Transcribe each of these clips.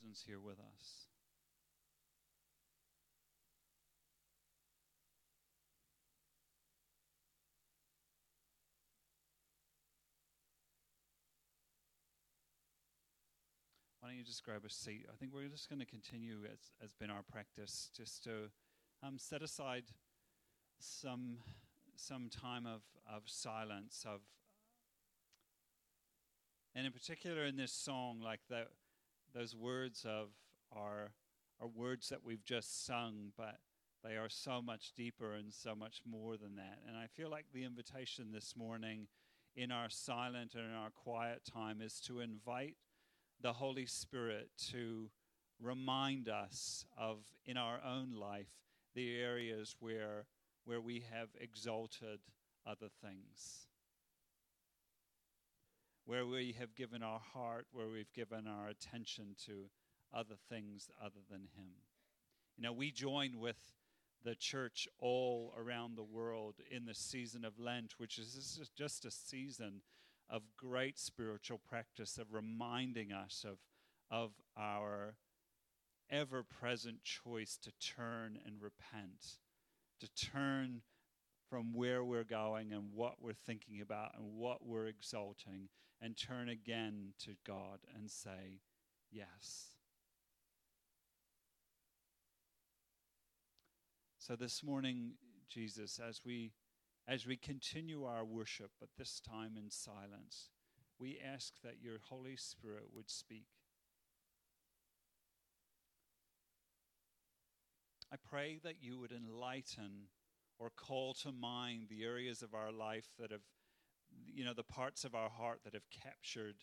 presence here with us. Why don't you just grab a seat? I think we're just going to continue, as has been our practice, just to um, set aside some some time of, of silence of and in particular in this song like the, those words of are are words that we've just sung but they are so much deeper and so much more than that. And i feel like the invitation this morning in our silent and in our quiet time is to invite the Holy Spirit to remind us of in our own life the areas where where we have exalted other things where we have given our heart where we've given our attention to other things other than him. You know we join with the church all around the world in the season of lent which is just a season of great spiritual practice of reminding us of, of our ever present choice to turn and repent, to turn from where we're going and what we're thinking about and what we're exalting, and turn again to God and say, Yes. So this morning, Jesus, as we as we continue our worship, but this time in silence, we ask that your Holy Spirit would speak. I pray that you would enlighten or call to mind the areas of our life that have, you know, the parts of our heart that have captured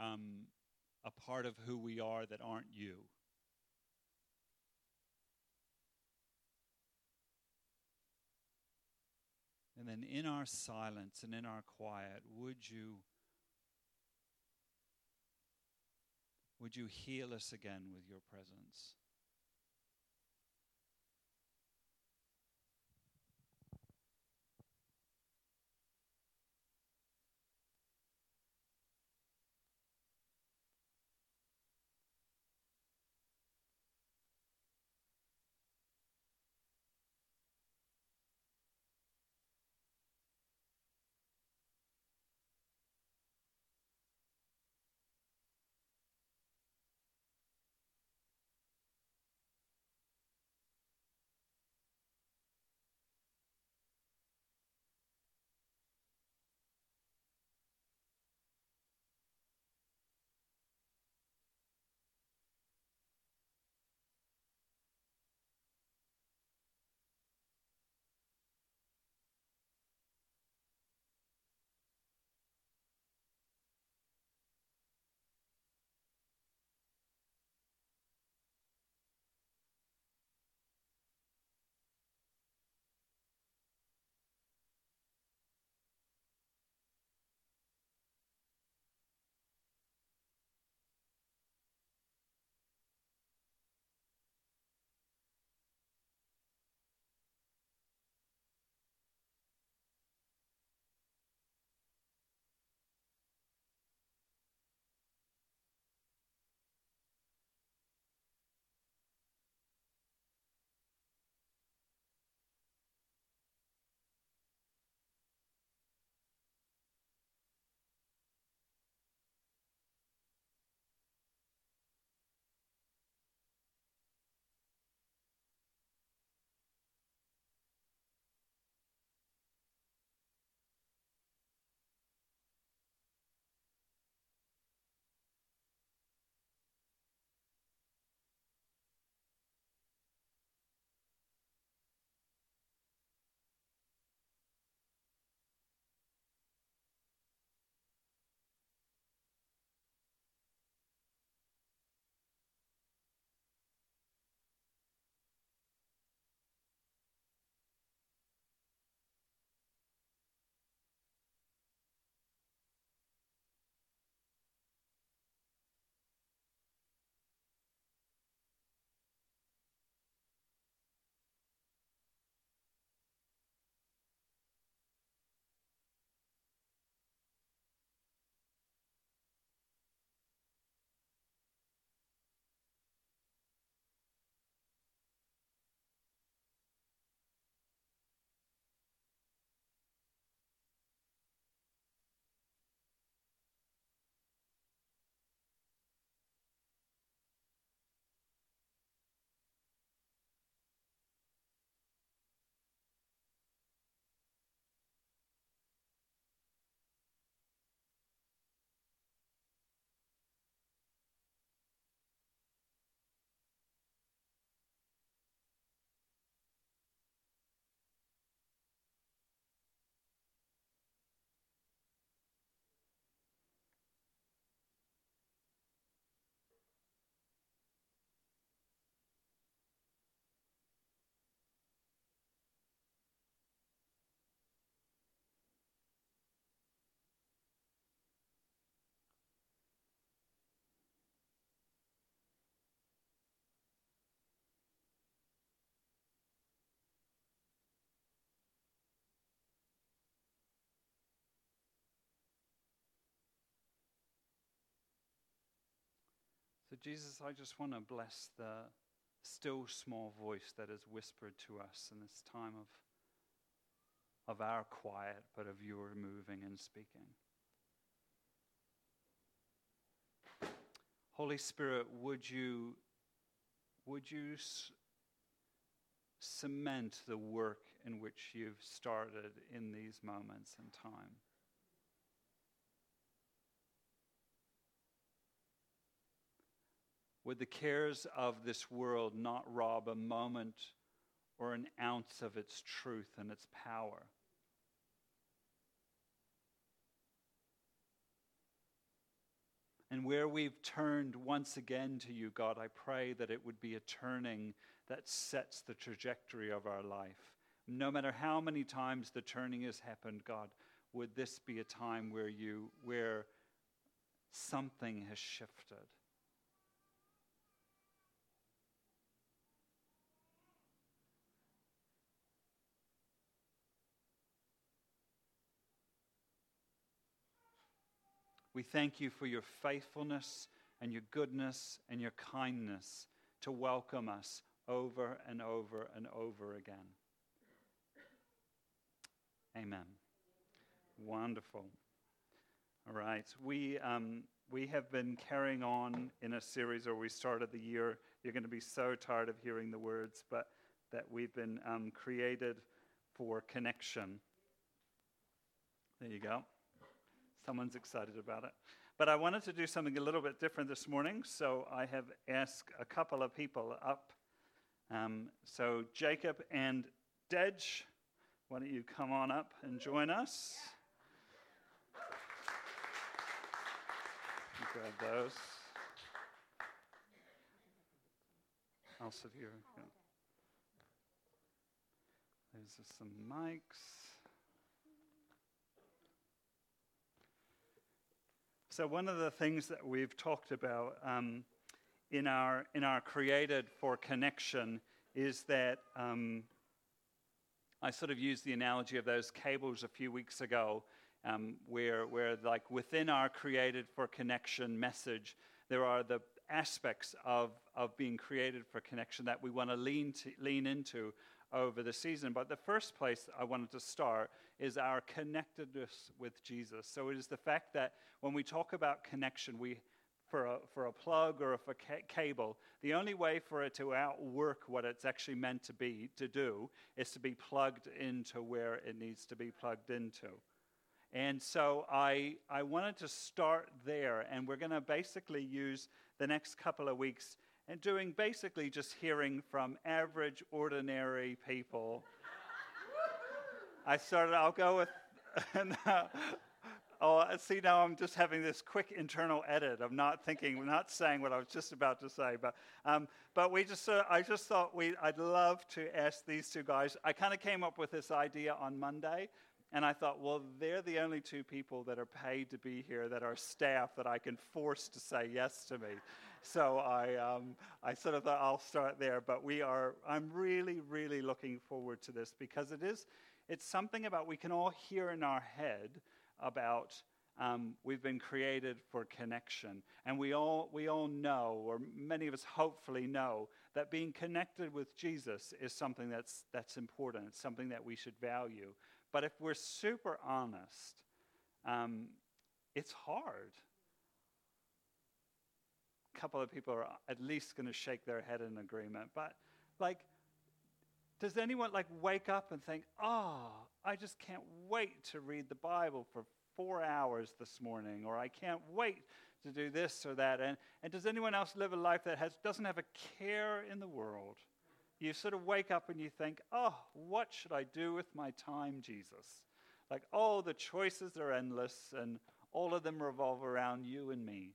um, a part of who we are that aren't you. And then in our silence and in our quiet, would you would you heal us again with your presence? Jesus, I just want to bless the still small voice that is whispered to us in this time of, of our quiet, but of your moving and speaking. Holy Spirit, would you, would you cement the work in which you've started in these moments in time? Would the cares of this world not rob a moment or an ounce of its truth and its power? And where we've turned once again to you, God, I pray that it would be a turning that sets the trajectory of our life. No matter how many times the turning has happened, God, would this be a time where you where something has shifted? We thank you for your faithfulness and your goodness and your kindness to welcome us over and over and over again. Amen. Wonderful. All right. We, um, we have been carrying on in a series, or we started the year. You're going to be so tired of hearing the words, but that we've been um, created for connection. There you go. Someone's excited about it. But I wanted to do something a little bit different this morning, so I have asked a couple of people up. Um, so, Jacob and Dedge, why don't you come on up and join us? Grab those. I'll sit here. Yeah. There's some mics. So, one of the things that we've talked about um, in, our, in our Created for Connection is that um, I sort of used the analogy of those cables a few weeks ago, um, where, where, like, within our Created for Connection message, there are the aspects of, of being created for connection that we want to lean, to, lean into over the season. But the first place I wanted to start is our connectedness with Jesus. So it is the fact that when we talk about connection, we for a, for a plug or a for ca- cable, the only way for it to outwork what it's actually meant to be to do is to be plugged into where it needs to be plugged into. And so I, I wanted to start there, and we're going to basically use the next couple of weeks and doing basically just hearing from average, ordinary people. I started, I'll go with, uh, oh, see, now I'm just having this quick internal edit of not thinking, not saying what I was just about to say. But, um, but we just, uh, I just thought we, I'd love to ask these two guys. I kind of came up with this idea on Monday. And I thought, well, they're the only two people that are paid to be here that are staff that I can force to say yes to me so I, um, I sort of thought I'll start there. But we are, I'm really, really looking forward to this because it is, it's something about we can all hear in our head about um, we've been created for connection. And we all, we all know, or many of us hopefully know, that being connected with Jesus is something that's, that's important. It's something that we should value. But if we're super honest, um, it's hard couple of people are at least going to shake their head in agreement. But, like, does anyone, like, wake up and think, oh, I just can't wait to read the Bible for four hours this morning, or I can't wait to do this or that? And, and does anyone else live a life that has, doesn't have a care in the world? You sort of wake up and you think, oh, what should I do with my time, Jesus? Like, oh, the choices are endless, and all of them revolve around you and me.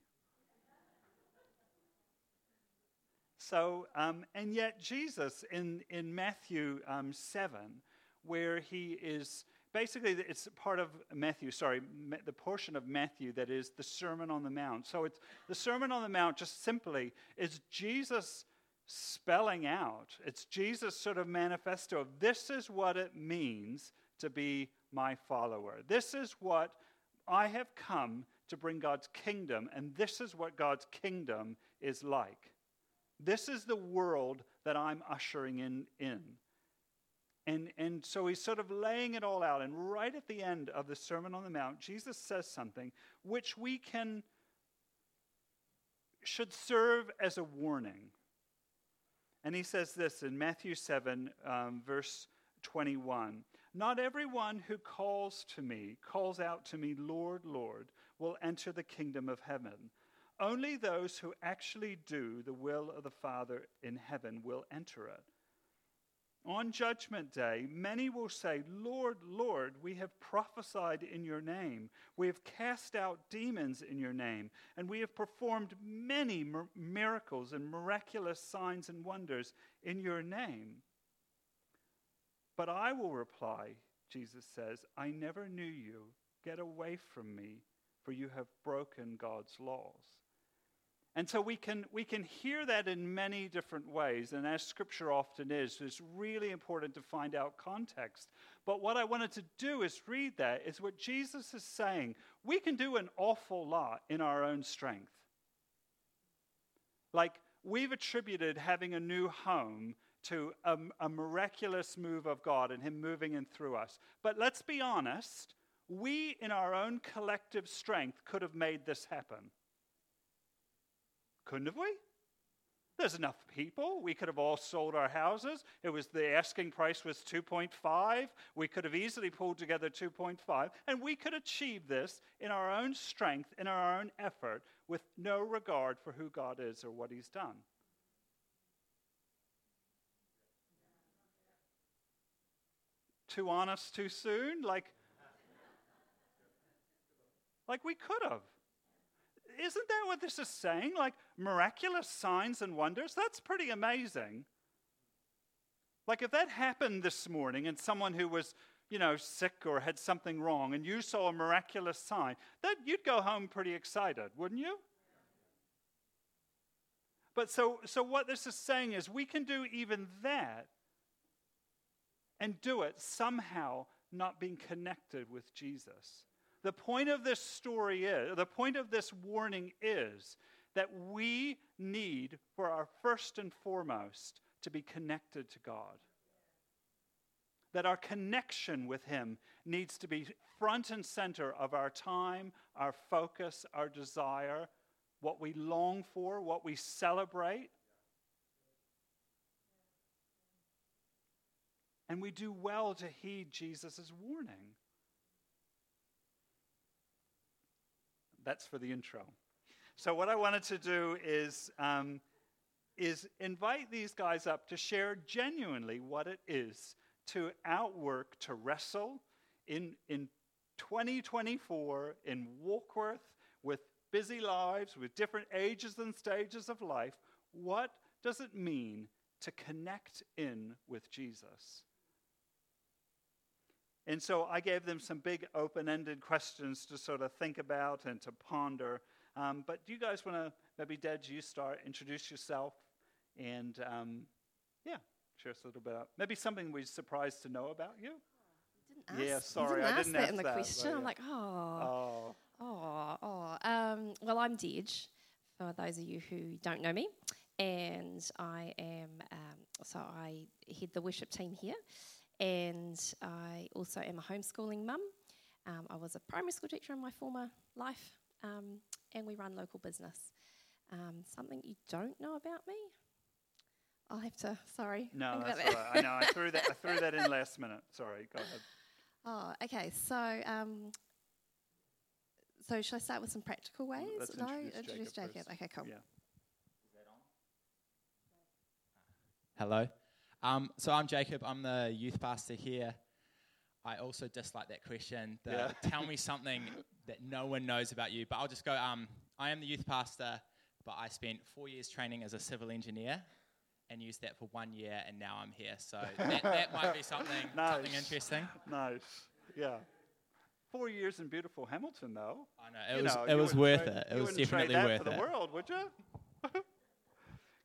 So, um, and yet Jesus in, in Matthew um, 7, where he is basically, it's part of Matthew, sorry, the portion of Matthew that is the Sermon on the Mount. So it's the Sermon on the Mount just simply is Jesus spelling out, it's Jesus' sort of manifesto of this is what it means to be my follower. This is what I have come to bring God's kingdom, and this is what God's kingdom is like. This is the world that I'm ushering in. in. And, and so he's sort of laying it all out. And right at the end of the Sermon on the Mount, Jesus says something which we can, should serve as a warning. And he says this in Matthew 7, um, verse 21 Not everyone who calls to me, calls out to me, Lord, Lord, will enter the kingdom of heaven. Only those who actually do the will of the Father in heaven will enter it. On Judgment Day, many will say, Lord, Lord, we have prophesied in your name. We have cast out demons in your name, and we have performed many miracles and miraculous signs and wonders in your name. But I will reply, Jesus says, I never knew you. Get away from me, for you have broken God's laws. And so we can, we can hear that in many different ways. And as scripture often is, it's really important to find out context. But what I wanted to do is read that is what Jesus is saying. We can do an awful lot in our own strength. Like we've attributed having a new home to a, a miraculous move of God and Him moving in through us. But let's be honest, we in our own collective strength could have made this happen. Couldn't have we? There's enough people. We could have all sold our houses. It was the asking price was 2.5. We could have easily pulled together 2.5 and we could achieve this in our own strength, in our own effort with no regard for who God is or what he's done. Too honest too soon? Like like we could have isn't that what this is saying? Like miraculous signs and wonders? That's pretty amazing. Like if that happened this morning and someone who was, you know, sick or had something wrong and you saw a miraculous sign, that you'd go home pretty excited, wouldn't you? But so so what this is saying is we can do even that and do it somehow not being connected with Jesus. The point of this story is, the point of this warning is that we need, for our first and foremost, to be connected to God. That our connection with Him needs to be front and center of our time, our focus, our desire, what we long for, what we celebrate. And we do well to heed Jesus' warning. that's for the intro. So, what I wanted to do is, um, is invite these guys up to share genuinely what it is to outwork, to wrestle in, in 2024 in Warkworth with busy lives, with different ages and stages of life. What does it mean to connect in with Jesus? And so I gave them some big open ended questions to sort of think about and to ponder. Um, but do you guys want to, maybe, Dad, you start, introduce yourself, and um, yeah, share us a little bit about maybe something we're surprised to know about you? Ask, yeah, sorry, didn't I didn't ask that in the that, question. Yeah. I'm like, oh, oh, oh, oh. Um, well, I'm Dedge, for those of you who don't know me, and I am um, so I head the worship team here, and I also am a homeschooling mum. Um, I was a primary school teacher in my former life, um, and we run local business. Um, something you don't know about me? I'll have to. Sorry. No, that's all right. I know. I threw that. I threw that in last minute. Sorry. Go ahead. Oh, okay. So, um, so should I start with some practical ways? Let's no, introduce, introduce Jacob. Jacob. Okay, cool. Yeah. Hello. Um, so I'm Jacob. I'm the youth pastor here. I also dislike that question. The, yeah. tell me something that no one knows about you. But I'll just go. Um, I am the youth pastor, but I spent four years training as a civil engineer and used that for one year, and now I'm here. So that, that might be something nice. something interesting. Nice. Yeah. Four years in beautiful Hamilton, though. I know it you was. Know, it was worth it. It was definitely worth for it. the world, would you?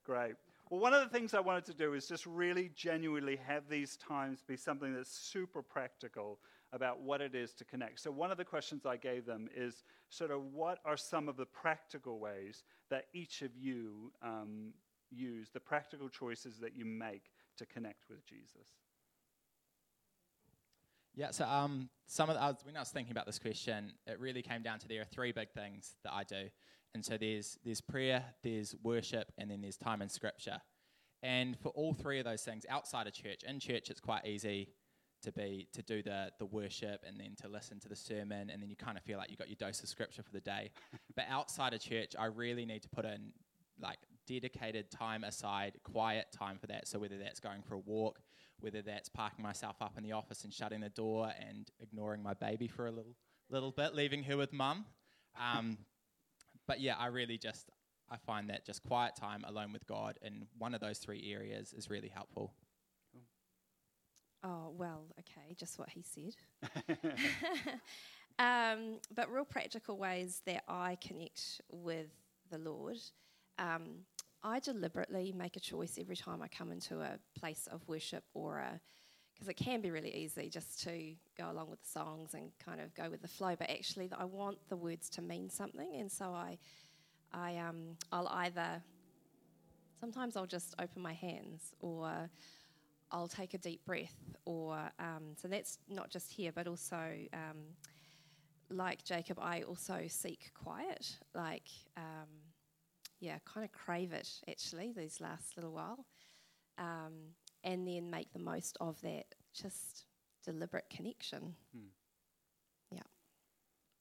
Great. Well, one of the things I wanted to do is just really genuinely have these times be something that's super practical about what it is to connect. So, one of the questions I gave them is sort of what are some of the practical ways that each of you um, use, the practical choices that you make to connect with Jesus? Yeah, so um, some of the, I was, when I was thinking about this question, it really came down to there are three big things that I do, and so there's there's prayer, there's worship, and then there's time in Scripture. And for all three of those things, outside of church, in church, it's quite easy to be to do the the worship and then to listen to the sermon, and then you kind of feel like you got your dose of Scripture for the day. but outside of church, I really need to put in like dedicated time aside, quiet time for that. So whether that's going for a walk, whether that's parking myself up in the office and shutting the door and ignoring my baby for a little little bit, leaving her with mum. Um, but yeah, I really just I find that just quiet time alone with God in one of those three areas is really helpful. Oh well, okay, just what he said. um, but real practical ways that I connect with the Lord. Um, I deliberately make a choice every time I come into a place of worship or a because it can be really easy just to go along with the songs and kind of go with the flow, but actually I want the words to mean something, and so I, I um, I'll either sometimes I'll just open my hands or I'll take a deep breath, or um, so that's not just here, but also um, like Jacob, I also seek quiet, like um, yeah, kind of crave it actually these last little while, um, and then make the most of that just deliberate connection. Hmm. Yeah.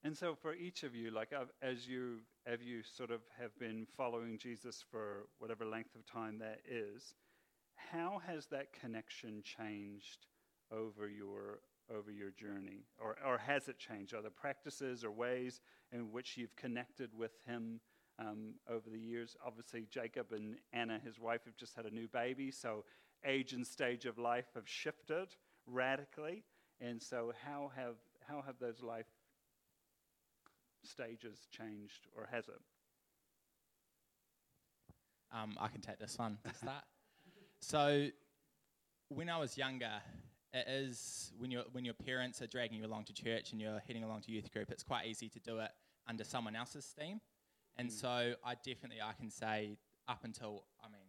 And so, for each of you, like as you as you sort of have been following Jesus for whatever length of time that is, how has that connection changed over your over your journey, or or has it changed? Are there practices or ways in which you've connected with Him? um, over the years. Obviously, Jacob and Anna, his wife, have just had a new baby, so age and stage of life have shifted radically. And so, how have how have those life stages changed, or has it? Um, I can take this one to start. So, when I was younger, it is when your when your parents are dragging you along to church and you're heading along to youth group, it's quite easy to do it under someone else's steam. And mm. so I definitely I can say up until I mean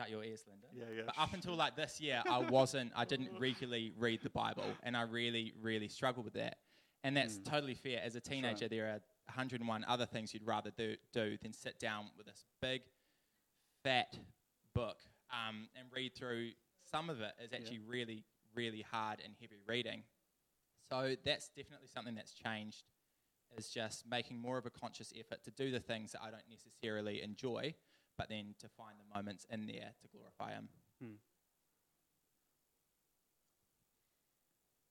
shut your ears, Linda. Yeah, yeah. But up until like this year, I wasn't I didn't regularly read the Bible and I really really struggled with that. And that's mm. totally fair. As a teenager, right. there are 101 other things you'd rather do, do than sit down with this big, fat book um, and read through. Some of it is actually yeah. really, really hard and heavy reading. So that's definitely something that's changed is just making more of a conscious effort to do the things that I don't necessarily enjoy, but then to find the moments in there to glorify Him. Hmm.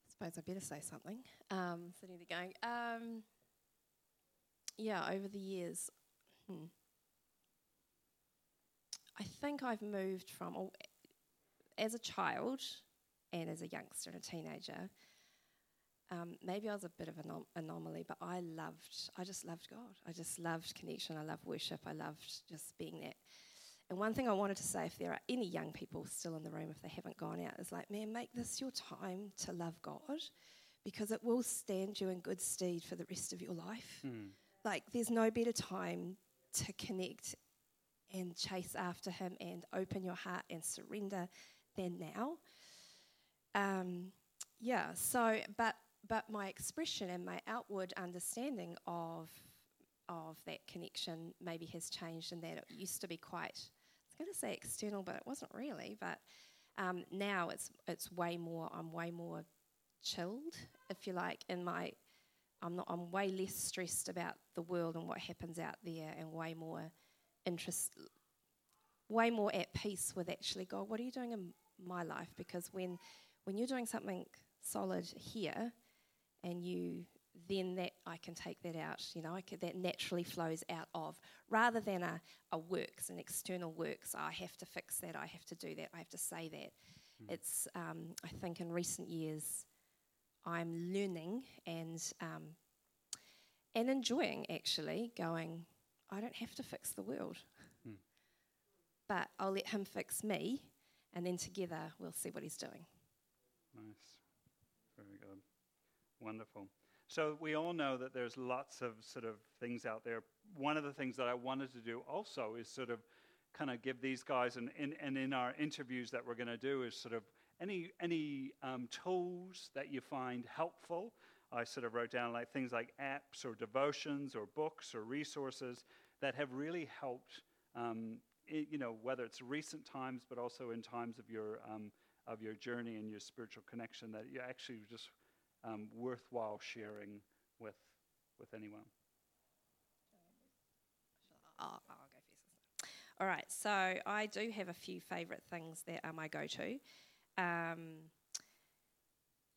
I suppose I better say something. Um, sitting there going, um, yeah, over the years, hmm, I think I've moved from, oh, as a child and as a youngster and a teenager, um, maybe I was a bit of an anom- anomaly, but I loved, I just loved God. I just loved connection. I loved worship. I loved just being there. And one thing I wanted to say, if there are any young people still in the room, if they haven't gone out, is like, man, make this your time to love God because it will stand you in good stead for the rest of your life. Mm. Like, there's no better time to connect and chase after Him and open your heart and surrender then now. Um, yeah, so, but but my expression and my outward understanding of of that connection maybe has changed in that it used to be quite I was going to say external, but it wasn't really. But um, now it's it's way more. I'm way more chilled, if you like, in my. I'm not. I'm way less stressed about the world and what happens out there, and way more interest, way more at peace with actually God. What are you doing in my life? Because when when you're doing something solid here, and you then that I can take that out, you know, can, that naturally flows out of, rather than a, a works, an external works, I have to fix that, I have to do that, I have to say that. Mm. It's, um, I think in recent years, I'm learning and, um, and enjoying actually going, I don't have to fix the world. Mm. but I'll let Him fix me, and then together we'll see what He's doing. Nice. Very good. Wonderful. So we all know that there's lots of sort of things out there. One of the things that I wanted to do also is sort of kind of give these guys, and, and, and in our interviews that we're going to do, is sort of any, any um, tools that you find helpful. I sort of wrote down like things like apps or devotions or books or resources that have really helped, um, it, you know, whether it's recent times, but also in times of your, um, of your journey and your spiritual connection that you're actually just um, worthwhile sharing with, with anyone. I'll, I'll, go first. All right, so I do have a few favourite things that are my go to. Um,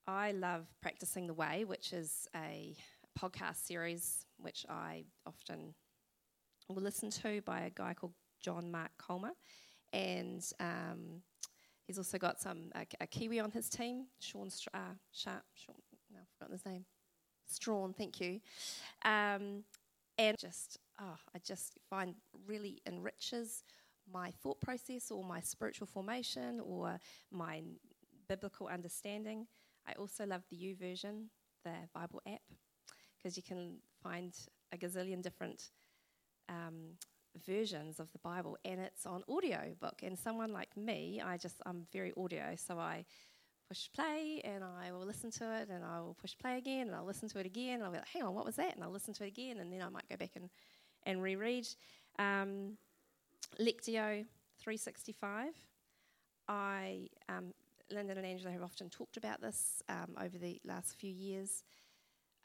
I love Practicing the Way, which is a podcast series which I often will listen to by a guy called John Mark Comer. And um, he's also got some a, a, Kiwi on his team, Sean, uh, Sharp, Sean, no, I've forgotten his name. Strahan, thank you. Um, and just, oh, I just find really enriches my thought process or my spiritual formation or my biblical understanding. I also love the YouVersion, the Bible app, because you can find a gazillion different um, versions of the Bible, and it's on audio book. And someone like me, I just I'm very audio, so I push play and I will listen to it and I will push play again and I'll listen to it again and I'll be like, hang on, what was that? And I'll listen to it again and then I might go back and, and reread. Um, Lectio 365. I, um, Lyndon and Angela have often talked about this um, over the last few years.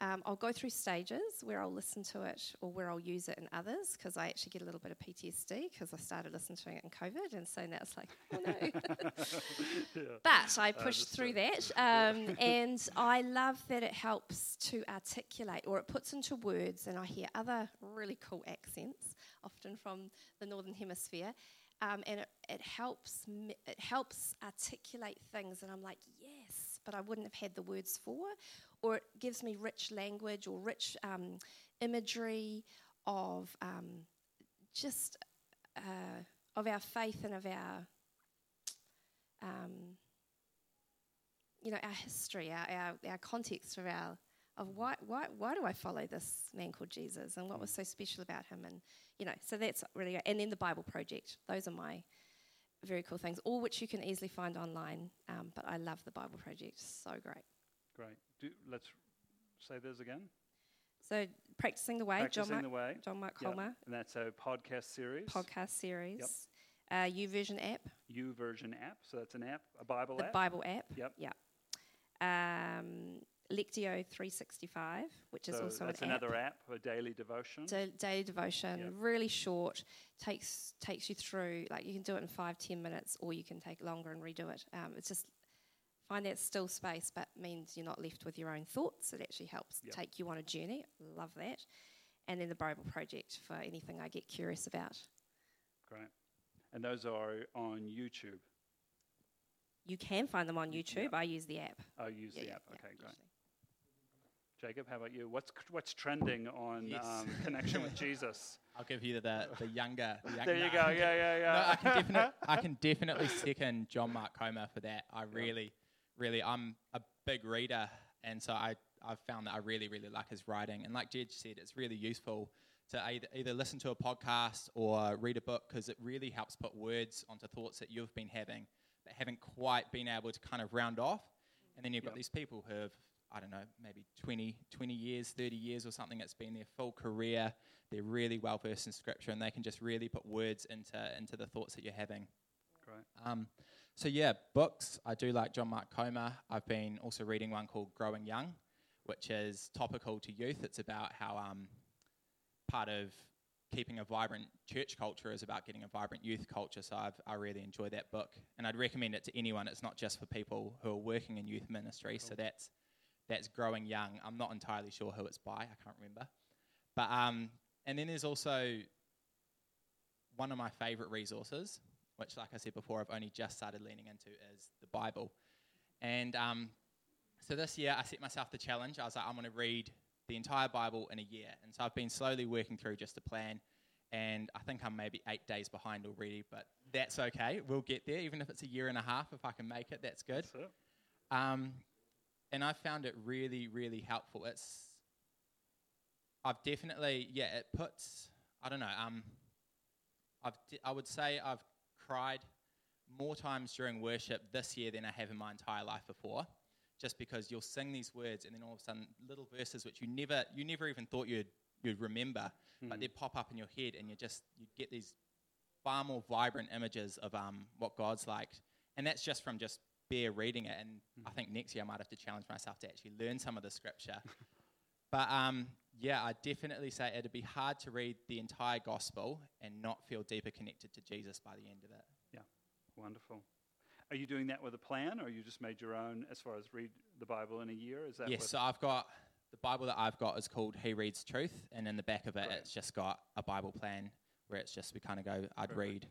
Um, I'll go through stages where I'll listen to it or where I'll use it in others because I actually get a little bit of PTSD because I started listening to it in COVID and so now it's like, oh no. yeah. But I pushed through that um, and I love that it helps to articulate or it puts into words and I hear other really cool accents, often from the Northern Hemisphere. Um, and it, it helps it helps articulate things. And I'm like yes but I wouldn't have had the words for. Or it gives me rich language or rich um, imagery of um, just uh, of our faith and of our um, you know our history, our, our, our context of our of why, why why do I follow this man called Jesus and what was so special about him and you know so that's really great. and then the Bible Project those are my very cool things all which you can easily find online um, but I love the Bible Project so great great do, let's say those again. So, Practicing the Way, Practicing John Mark, the Way. John Mark yep. And that's a podcast series. Podcast series. Yep. Uh, YouVersion app. YouVersion app. So that's an app, a Bible the app. Bible app. Yep. Yep. Um, Lectio 365, which so is also that's an another app. app, a daily devotion. Da- daily devotion, yep. really short, takes takes you through. Like you can do it in five, ten minutes, or you can take longer and redo it. Um, it's just Find that still space, but means you're not left with your own thoughts. It actually helps yep. take you on a journey. Love that. And then the Bible Project for anything I get curious about. Great. And those are on YouTube. You can find them on YouTube. Yep. I use the app. Oh, use yeah, the app. Okay, great. Jacob, how about you? What's what's trending on yes. um, connection with Jesus? I'll give you the the younger. The younger there you go. Yeah, yeah, yeah. No, I can definitely I can definitely second John Mark Comer for that. I really really, I'm a big reader, and so I, I've found that I really, really like his writing. And like Dedge said, it's really useful to either, either listen to a podcast or read a book because it really helps put words onto thoughts that you've been having but haven't quite been able to kind of round off. And then you've yep. got these people who have, I don't know, maybe 20, 20 years, 30 years or something. It's been their full career. They're really well versed in scripture and they can just really put words into, into the thoughts that you're having. Great. Um, so yeah, books. I do like John Mark Comer. I've been also reading one called Growing Young, which is topical to youth. It's about how um, part of keeping a vibrant church culture is about getting a vibrant youth culture. So I've, I really enjoy that book, and I'd recommend it to anyone. It's not just for people who are working in youth ministry. Cool. So that's that's Growing Young. I'm not entirely sure who it's by. I can't remember. But um, and then there's also one of my favorite resources, which, like I said before, I've only just started leaning into, is the Bible. And um, so this year, I set myself the challenge. I was like, I'm going to read the entire Bible in a year. And so I've been slowly working through just a plan. and I think I'm maybe eight days behind already, but that's okay. We'll get there, even if it's a year and a half. If I can make it, that's good. That's um, and I found it really, really helpful. It's, I've definitely, yeah, it puts, I don't know, um, I've, I would say I've cried more times during worship this year than I have in my entire life before. Just because you'll sing these words and then all of a sudden little verses which you never you never even thought you'd you'd remember, mm. but they pop up in your head and you just you get these far more vibrant images of um, what God's like. And that's just from just bare reading it. And mm. I think next year I might have to challenge myself to actually learn some of the scripture. but um, yeah, I definitely say it'd be hard to read the entire gospel and not feel deeper connected to Jesus by the end of it. Yeah, wonderful. Are you doing that with a plan, or you just made your own as far as read the Bible in a year? Is that yes? So I've got the Bible that I've got is called He Reads Truth, and in the back of it, right. it's just got a Bible plan where it's just we kind of go. I'd Perfect. read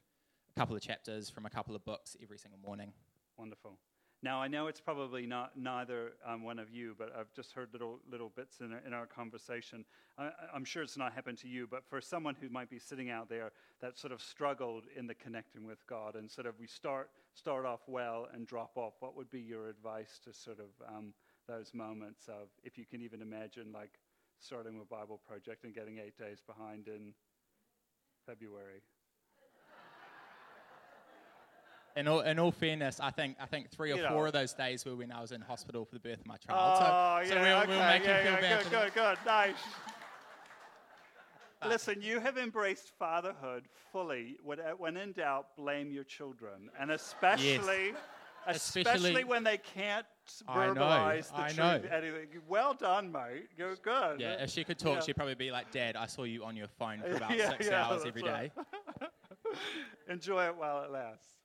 a couple of chapters from a couple of books every single morning. Wonderful. Now I know it's probably not neither um, one of you, but I've just heard little little bits in, in our conversation. I, am sure it's not happened to you, but for someone who might be sitting out there that sort of struggled in the connecting with God, and sort of we start start off well and drop off, what would be your advice to sort of um, those moments of, if you can even imagine, like starting a Bible project and getting eight days behind in February? In all, in all fairness, I think I think three or you four know. of those days were when I was in hospital for the birth of my child. Oh, so, yeah, so we'll, okay. we'll make yeah, you feel yeah, Good, good, good, nice. Listen, you have embraced fatherhood fully. Uh, when in doubt, blame your children, and especially. Yes. Especially, especially, when they can't verbalize the I truth. Know. Anything. Well done, mate. You're good. Yeah, if she could talk, yeah. she'd probably be like, "Dad, I saw you on your phone for about yeah, six yeah, hours every day." Right. Enjoy it while it lasts.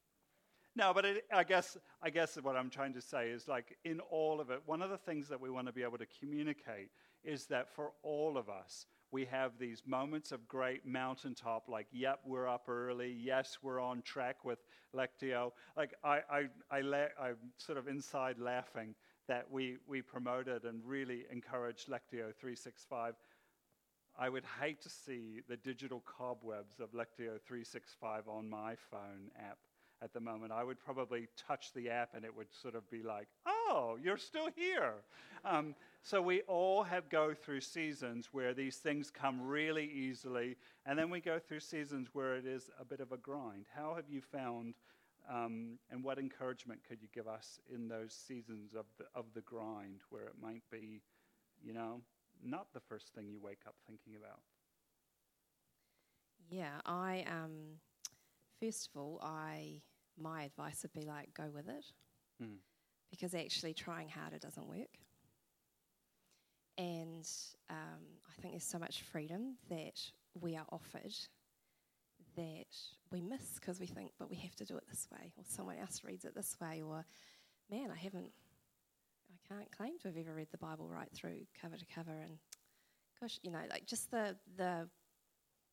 No, but it, I guess I guess what I'm trying to say is like in all of it, one of the things that we want to be able to communicate is that for all of us, we have these moments of great mountaintop, like, yep, we're up early. Yes, we're on track with Lectio. Like, I, I, I la- I'm sort of inside laughing that we, we promoted and really encouraged Lectio 365. I would hate to see the digital cobwebs of Lectio 365 on my phone app at the moment. I would probably touch the app and it would sort of be like, oh, you're still here. Um, so we all have go through seasons where these things come really easily, and then we go through seasons where it is a bit of a grind. How have you found, um, and what encouragement could you give us in those seasons of the, of the grind where it might be, you know, not the first thing you wake up thinking about? Yeah, I um, first of all, I my advice would be like go with it, mm. because actually trying harder doesn't work. And um, I think there's so much freedom that we are offered that we miss because we think, but we have to do it this way, or someone else reads it this way, or man, I haven't, I can't claim to have ever read the Bible right through cover to cover, and gosh, you know, like just the the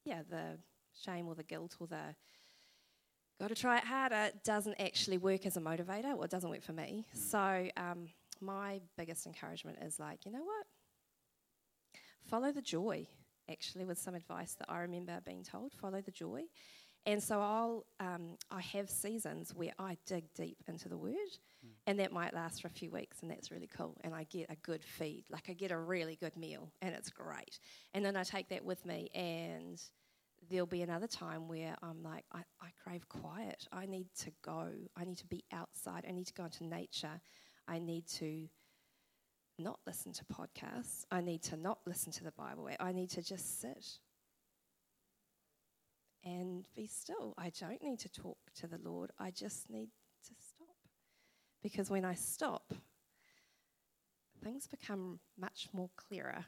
yeah the shame or the guilt or the got to try it harder doesn't actually work as a motivator, or it doesn't work for me. Mm. So um, my biggest encouragement is like, you know what? Follow the joy. Actually, with some advice that I remember being told, follow the joy. And so I'll um, I have seasons where I dig deep into the word, mm. and that might last for a few weeks, and that's really cool. And I get a good feed, like I get a really good meal, and it's great. And then I take that with me, and there'll be another time where I'm like, I, I crave quiet. I need to go. I need to be outside. I need to go into nature. I need to not listen to podcasts. I need to not listen to the Bible. I need to just sit and be still. I don't need to talk to the Lord. I just need to stop. Because when I stop, things become much more clearer.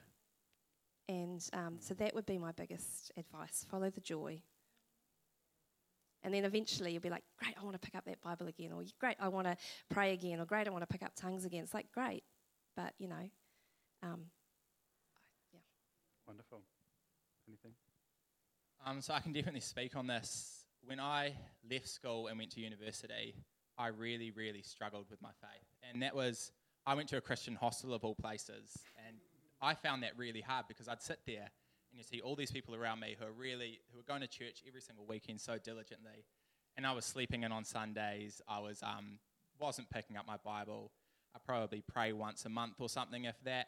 And um, so that would be my biggest advice follow the joy. And then eventually you'll be like, great, I want to pick up that Bible again. Or great, I want to pray again. Or great, I want to pick up tongues again. It's like, great, but, you know, um, yeah. Wonderful. Anything? Um, so I can definitely speak on this. When I left school and went to university, I really, really struggled with my faith. And that was, I went to a Christian hostel of all places. I found that really hard because I'd sit there and you see all these people around me who are really who are going to church every single weekend so diligently, and I was sleeping in on Sundays. I was um, wasn't picking up my Bible. I probably pray once a month or something, if that.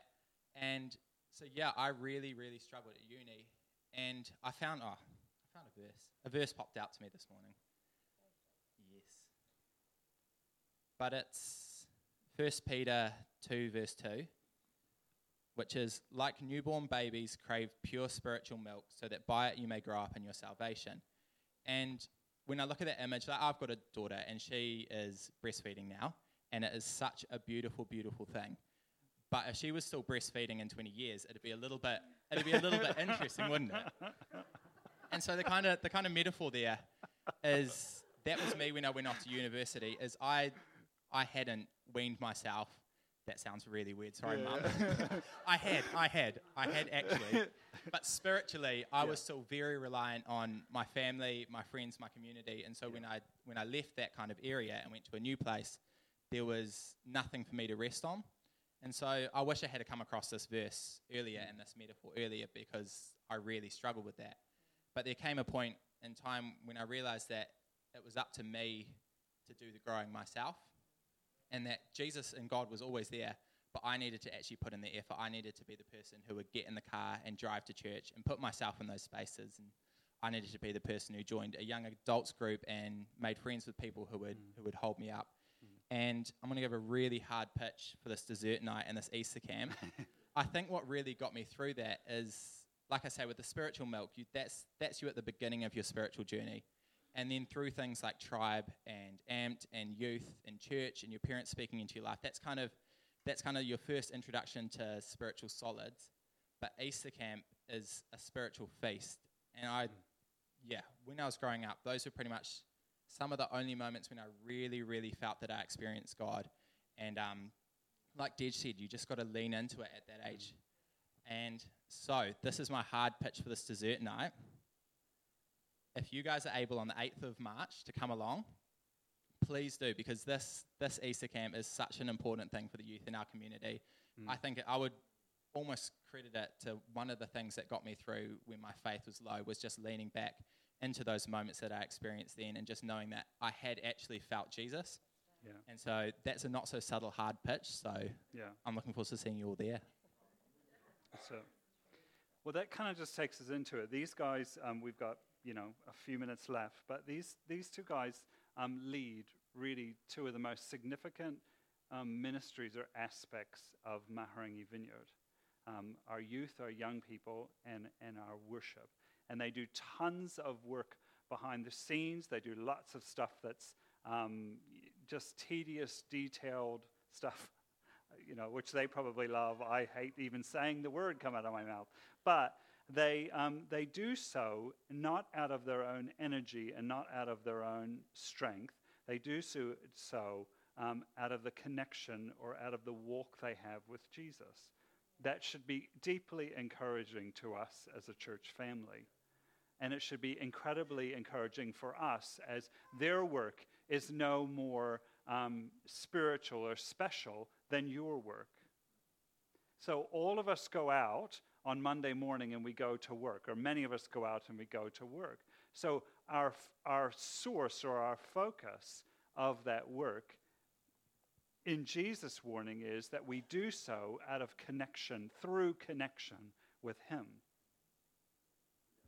And so yeah, I really really struggled at uni, and I found oh, I found a verse. A verse popped out to me this morning. Yes, but it's First Peter two verse two which is like newborn babies crave pure spiritual milk, so that by it you may grow up in your salvation. And when I look at that image, like I've got a daughter and she is breastfeeding now, and it is such a beautiful, beautiful thing. But if she was still breastfeeding in 20 years, it'd be a little bit, it'd be a little bit interesting, wouldn't it? And so the kind of the kind of metaphor there is that was me when I went off to university. Is I I hadn't weaned myself that sounds really weird. Sorry, yeah. mum. I had, I had, I had actually. But spiritually, I yeah. was still very reliant on my family, my friends, my community. And so yeah. when I when I left that kind of area and went to a new place, there was nothing for me to rest on. And so I wish I had come across this verse earlier and this metaphor earlier because I really struggled with that. But there came a point in time when I realized that it was up to me to do the growing myself and that Jesus and God was always there, but I needed to actually put in the effort. I needed to be the person who would get in the car and drive to church and put myself in those spaces. And I needed to be the person who joined a young adults group and made friends with people who would, mm. who would hold me up. Mm. And I'm going to give a really hard pitch for this dessert night and this Easter camp. I think what really got me through that is, like I say, with the spiritual milk, you, that's, that's you at the beginning of your spiritual journey. And then through things like tribe and amped and youth and church and your parents speaking into your life, that's kind of that's kind of your first introduction to spiritual solids. But Easter camp is a spiritual feast. And I yeah, when I was growing up, those were pretty much some of the only moments when I really, really felt that I experienced God. And um, like Dedge said, you just got to lean into it at that age. And so, this is my hard pitch for this dessert night if you guys are able on the 8th of March to come along, please do because this, this Easter camp is such an important thing for the youth in our community. Mm. I think I would almost credit it to one of the things that got me through when my faith was low was just leaning back into those moments that I experienced then and just knowing that I had actually felt Jesus. Yeah. And so that's a not so subtle hard pitch. So yeah. I'm looking forward to seeing you all there. So, well, that kind of just takes us into it. These guys, um, we've got you know, a few minutes left. But these, these two guys um, lead really two of the most significant um, ministries or aspects of Mahurangi Vineyard. Um, our youth, our young people, and, and our worship. And they do tons of work behind the scenes. They do lots of stuff that's um, just tedious, detailed stuff, you know, which they probably love. I hate even saying the word come out of my mouth. But they, um, they do so not out of their own energy and not out of their own strength. They do so, so um, out of the connection or out of the walk they have with Jesus. That should be deeply encouraging to us as a church family. And it should be incredibly encouraging for us as their work is no more um, spiritual or special than your work. So all of us go out on Monday morning and we go to work, or many of us go out and we go to work. So our, our source or our focus of that work in Jesus' warning is that we do so out of connection, through connection with Him.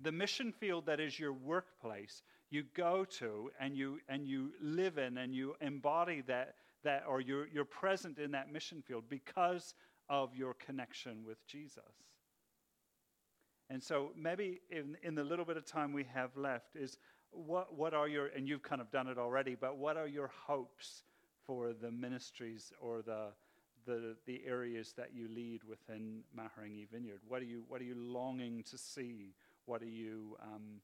The mission field that is your workplace, you go to and you, and you live in and you embody that, that or you're, you're present in that mission field because of your connection with Jesus. And so maybe in, in the little bit of time we have left is what, what are your, and you've kind of done it already, but what are your hopes for the ministries or the, the, the areas that you lead within Mahurangi Vineyard? What are you, what are you longing to see? What are you, um,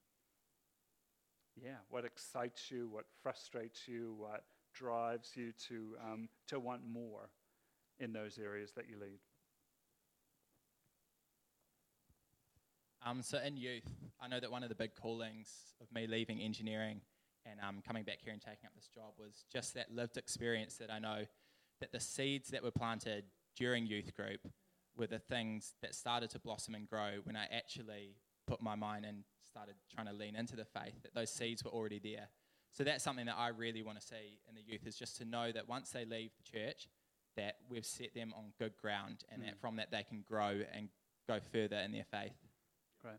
yeah, what excites you? What frustrates you? What drives you to, um, to want more in those areas that you lead? Um, so in youth, I know that one of the big callings of me leaving engineering and um, coming back here and taking up this job was just that lived experience that I know that the seeds that were planted during youth group were the things that started to blossom and grow when I actually put my mind and started trying to lean into the faith, that those seeds were already there. So that's something that I really want to see in the youth is just to know that once they leave the church, that we've set them on good ground and mm. that from that they can grow and go further in their faith. Great.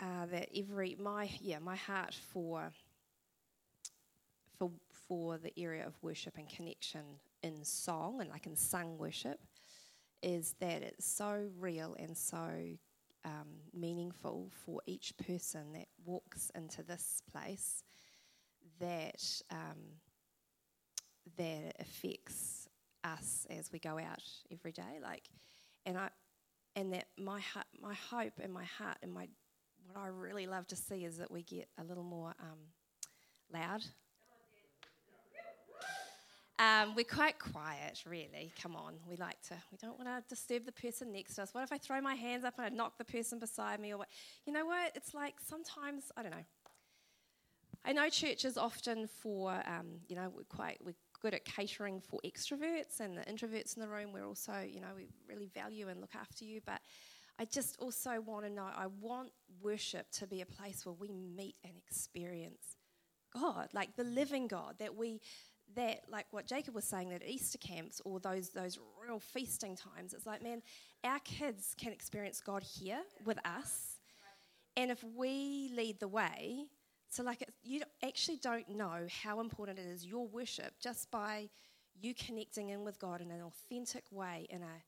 Uh, that every my yeah my heart for for for the area of worship and connection in song and like in sung worship is that it's so real and so um, meaningful for each person that walks into this place that um, that affects us as we go out every day. Like, and I, and that my heart, my hope and my heart and my what I really love to see is that we get a little more um, loud um, we're quite quiet, really. Come on, we like to. We don't want to disturb the person next to us. What if I throw my hands up and I knock the person beside me, or what? You know what? It's like sometimes I don't know. I know churches often for um, you know we're quite we're good at catering for extroverts and the introverts in the room. We're also you know we really value and look after you, but I just also want to know. I want worship to be a place where we meet and experience God, like the living God, that we that, like what Jacob was saying, that at Easter camps or those those real feasting times, it's like, man, our kids can experience God here with us, and if we lead the way, so like it, you actually don't know how important it is your worship just by you connecting in with God in an authentic way, in a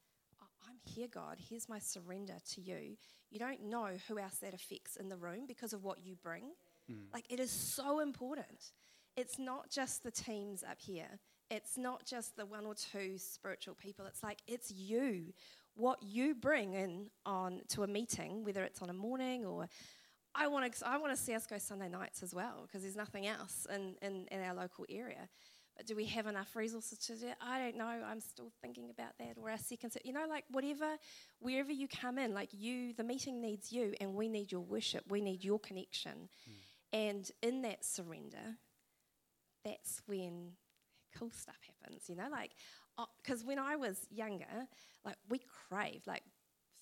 here, God. Here's my surrender to you. You don't know who else that affects in the room because of what you bring. Mm. Like, it is so important it's not just the teams up here. It's not just the one or two spiritual people. It's like it's you, what you bring in on to a meeting, whether it's on a morning or I want to I want to see us go Sunday nights as well because there's nothing else in, in, in our local area. Do we have enough resources to do it? I don't know. I'm still thinking about that. Or our second, you know, like whatever, wherever you come in, like you, the meeting needs you, and we need your worship. We need your connection. Mm. And in that surrender, that's when cool stuff happens, you know? Like, because uh, when I was younger, like, we craved, like,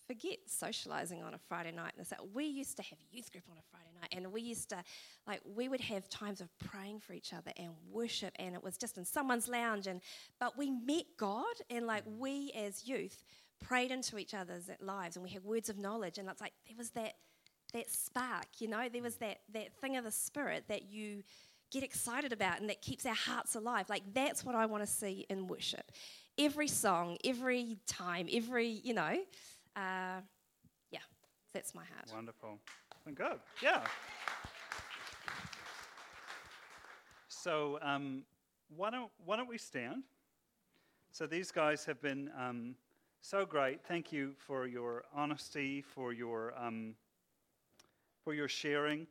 forget socializing on a Friday night. And like, we used to have youth group on a Friday night, and we used to, like, we would have times of praying for each other and worship, and it was just in someone's lounge. And but we met God, and like mm. we as youth prayed into each other's lives, and we had words of knowledge, and it's like there was that that spark, you know, there was mm. that that thing of the spirit that you get excited about and that keeps our hearts alive. Like that's what I want to see in worship. Every song, every time, every, you know, uh, yeah, that's my heart. Wonderful. Good. Yeah. So um, why, don't, why don't we stand? So these guys have been um, so great. Thank you for your honesty, for your, um, for your sharing.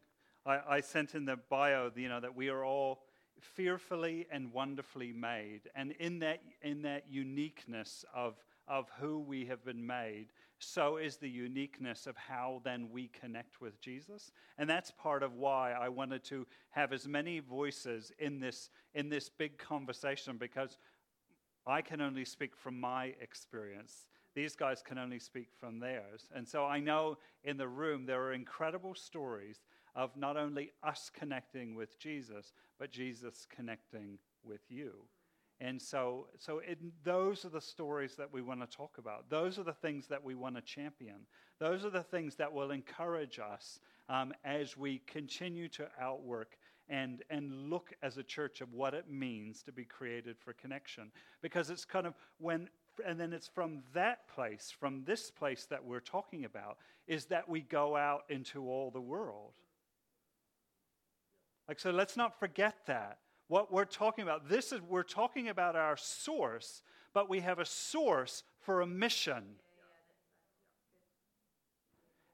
I, I sent in the bio, you know, that we are all fearfully and wonderfully made. And in that, in that uniqueness of, of who we have been made, so is the uniqueness of how then we connect with Jesus. And that's part of why I wanted to have as many voices in this, in this big conversation because I can only speak from my experience. These guys can only speak from theirs. And so I know in the room there are incredible stories of not only us connecting with Jesus, but Jesus connecting with you. And so, so it, those are the stories that we want to talk about. Those are the things that we want to champion. Those are the things that will encourage us um, as we continue to outwork and, and look as a church of what it means to be created for connection. Because it's kind of when, and then it's from that place, from this place that we're talking about, is that we go out into all the world. Like, so let's not forget that. What we're talking about, this is, we're talking about our source, but we have a source for a mission.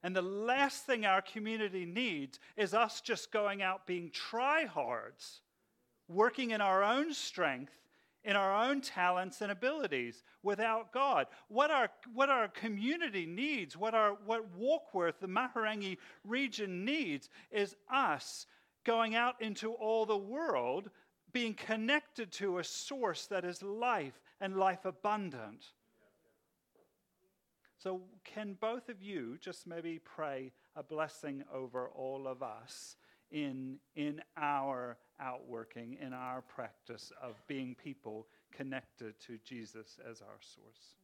And the last thing our community needs is us just going out being tryhards, working in our own strength, in our own talents and abilities without God. What our, what our community needs, what, our, what Warkworth, the Mahurangi region needs, is us going out into all the world, being connected to a source that is life and life abundant. So, can both of you just maybe pray a blessing over all of us in, in our outworking, in our practice of being people connected to Jesus as our source?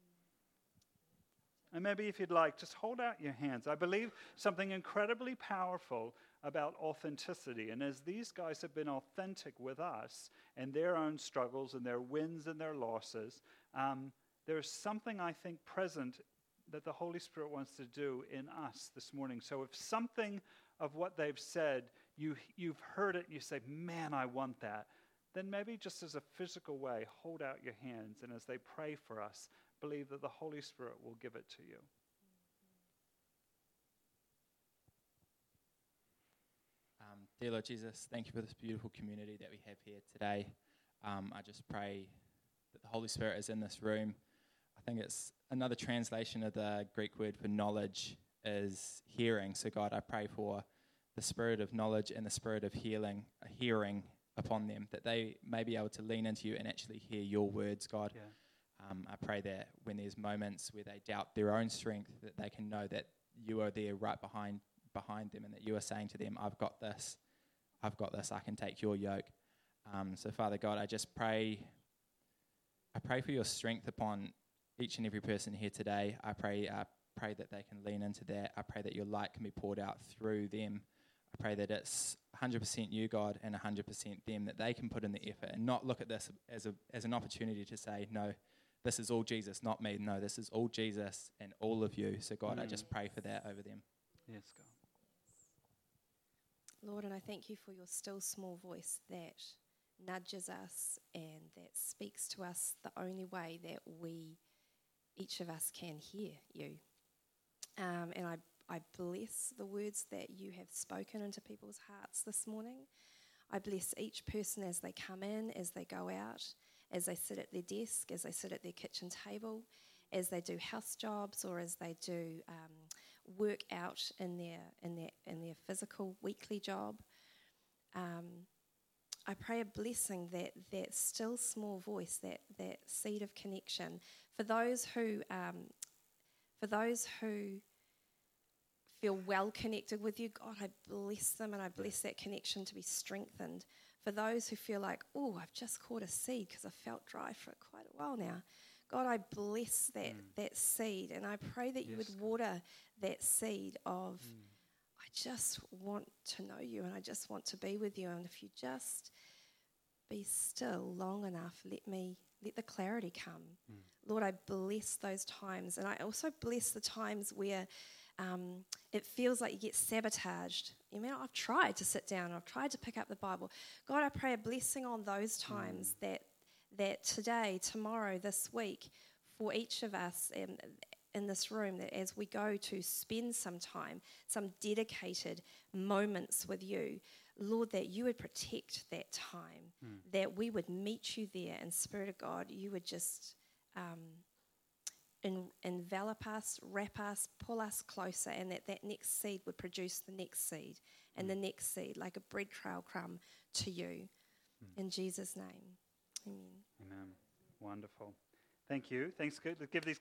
And maybe if you'd like, just hold out your hands. I believe something incredibly powerful about authenticity. And as these guys have been authentic with us and their own struggles and their wins and their losses, um, there's something I think present that the Holy Spirit wants to do in us this morning. So if something of what they've said, you, you've heard it and you say, man, I want that, then maybe just as a physical way, hold out your hands. And as they pray for us, believe that the Holy Spirit will give it to you. Um, dear Lord Jesus, thank you for this beautiful community that we have here today. Um, I just pray that the Holy Spirit is in this room. I think it's another translation of the Greek word for knowledge is hearing. So, God, I pray for the spirit of knowledge and the spirit of healing, hearing upon them, that they may be able to lean into you and actually hear your words, God. Yeah. Um, I pray that when there's moments where they doubt their own strength, that they can know that you are there right behind behind them, and that you are saying to them, "I've got this, I've got this. I can take your yoke." Um, so, Father God, I just pray. I pray for your strength upon each and every person here today. I pray, I pray that they can lean into that. I pray that your light can be poured out through them. I pray that it's 100% you, God, and 100% them, that they can put in the effort and not look at this as, a, as an opportunity to say, no, this is all Jesus, not me. No, this is all Jesus and all of you. So, God, mm. I just mm. pray for that over them. Yes, God. Lord, and I thank you for your still small voice that nudges us and that speaks to us the only way that we, each of us, can hear you. Um, and I, I bless the words that you have spoken into people's hearts this morning. I bless each person as they come in, as they go out as they sit at their desk, as they sit at their kitchen table, as they do house jobs, or as they do um, work out in their in their in their physical weekly job. Um, I pray a blessing that that still small voice, that that seed of connection for those who um, for those who feel well connected with you. God, I bless them and I bless that connection to be strengthened for those who feel like, oh, I've just caught a seed because I felt dry for quite a while now. God, I bless that, mm. that seed and I pray that yes. you would water that seed of, mm. I just want to know you and I just want to be with you. And if you just be still long enough, let me, let the clarity come. Mm. Lord, I bless those times. And I also bless the times where um, it feels like you get sabotaged. You mean I've tried to sit down, I've tried to pick up the Bible. God, I pray a blessing on those times mm. that that today, tomorrow, this week, for each of us in, in this room, that as we go to spend some time, some dedicated moments with you, Lord, that you would protect that time, mm. that we would meet you there, and Spirit of God, you would just um, en- envelop us, wrap us, pull us closer, and that that next seed would produce the next seed and mm. the next seed, like a bread trail crumb to you. Mm. In Jesus' name, amen. Amen. Wonderful. Thank you. Thanks. Give these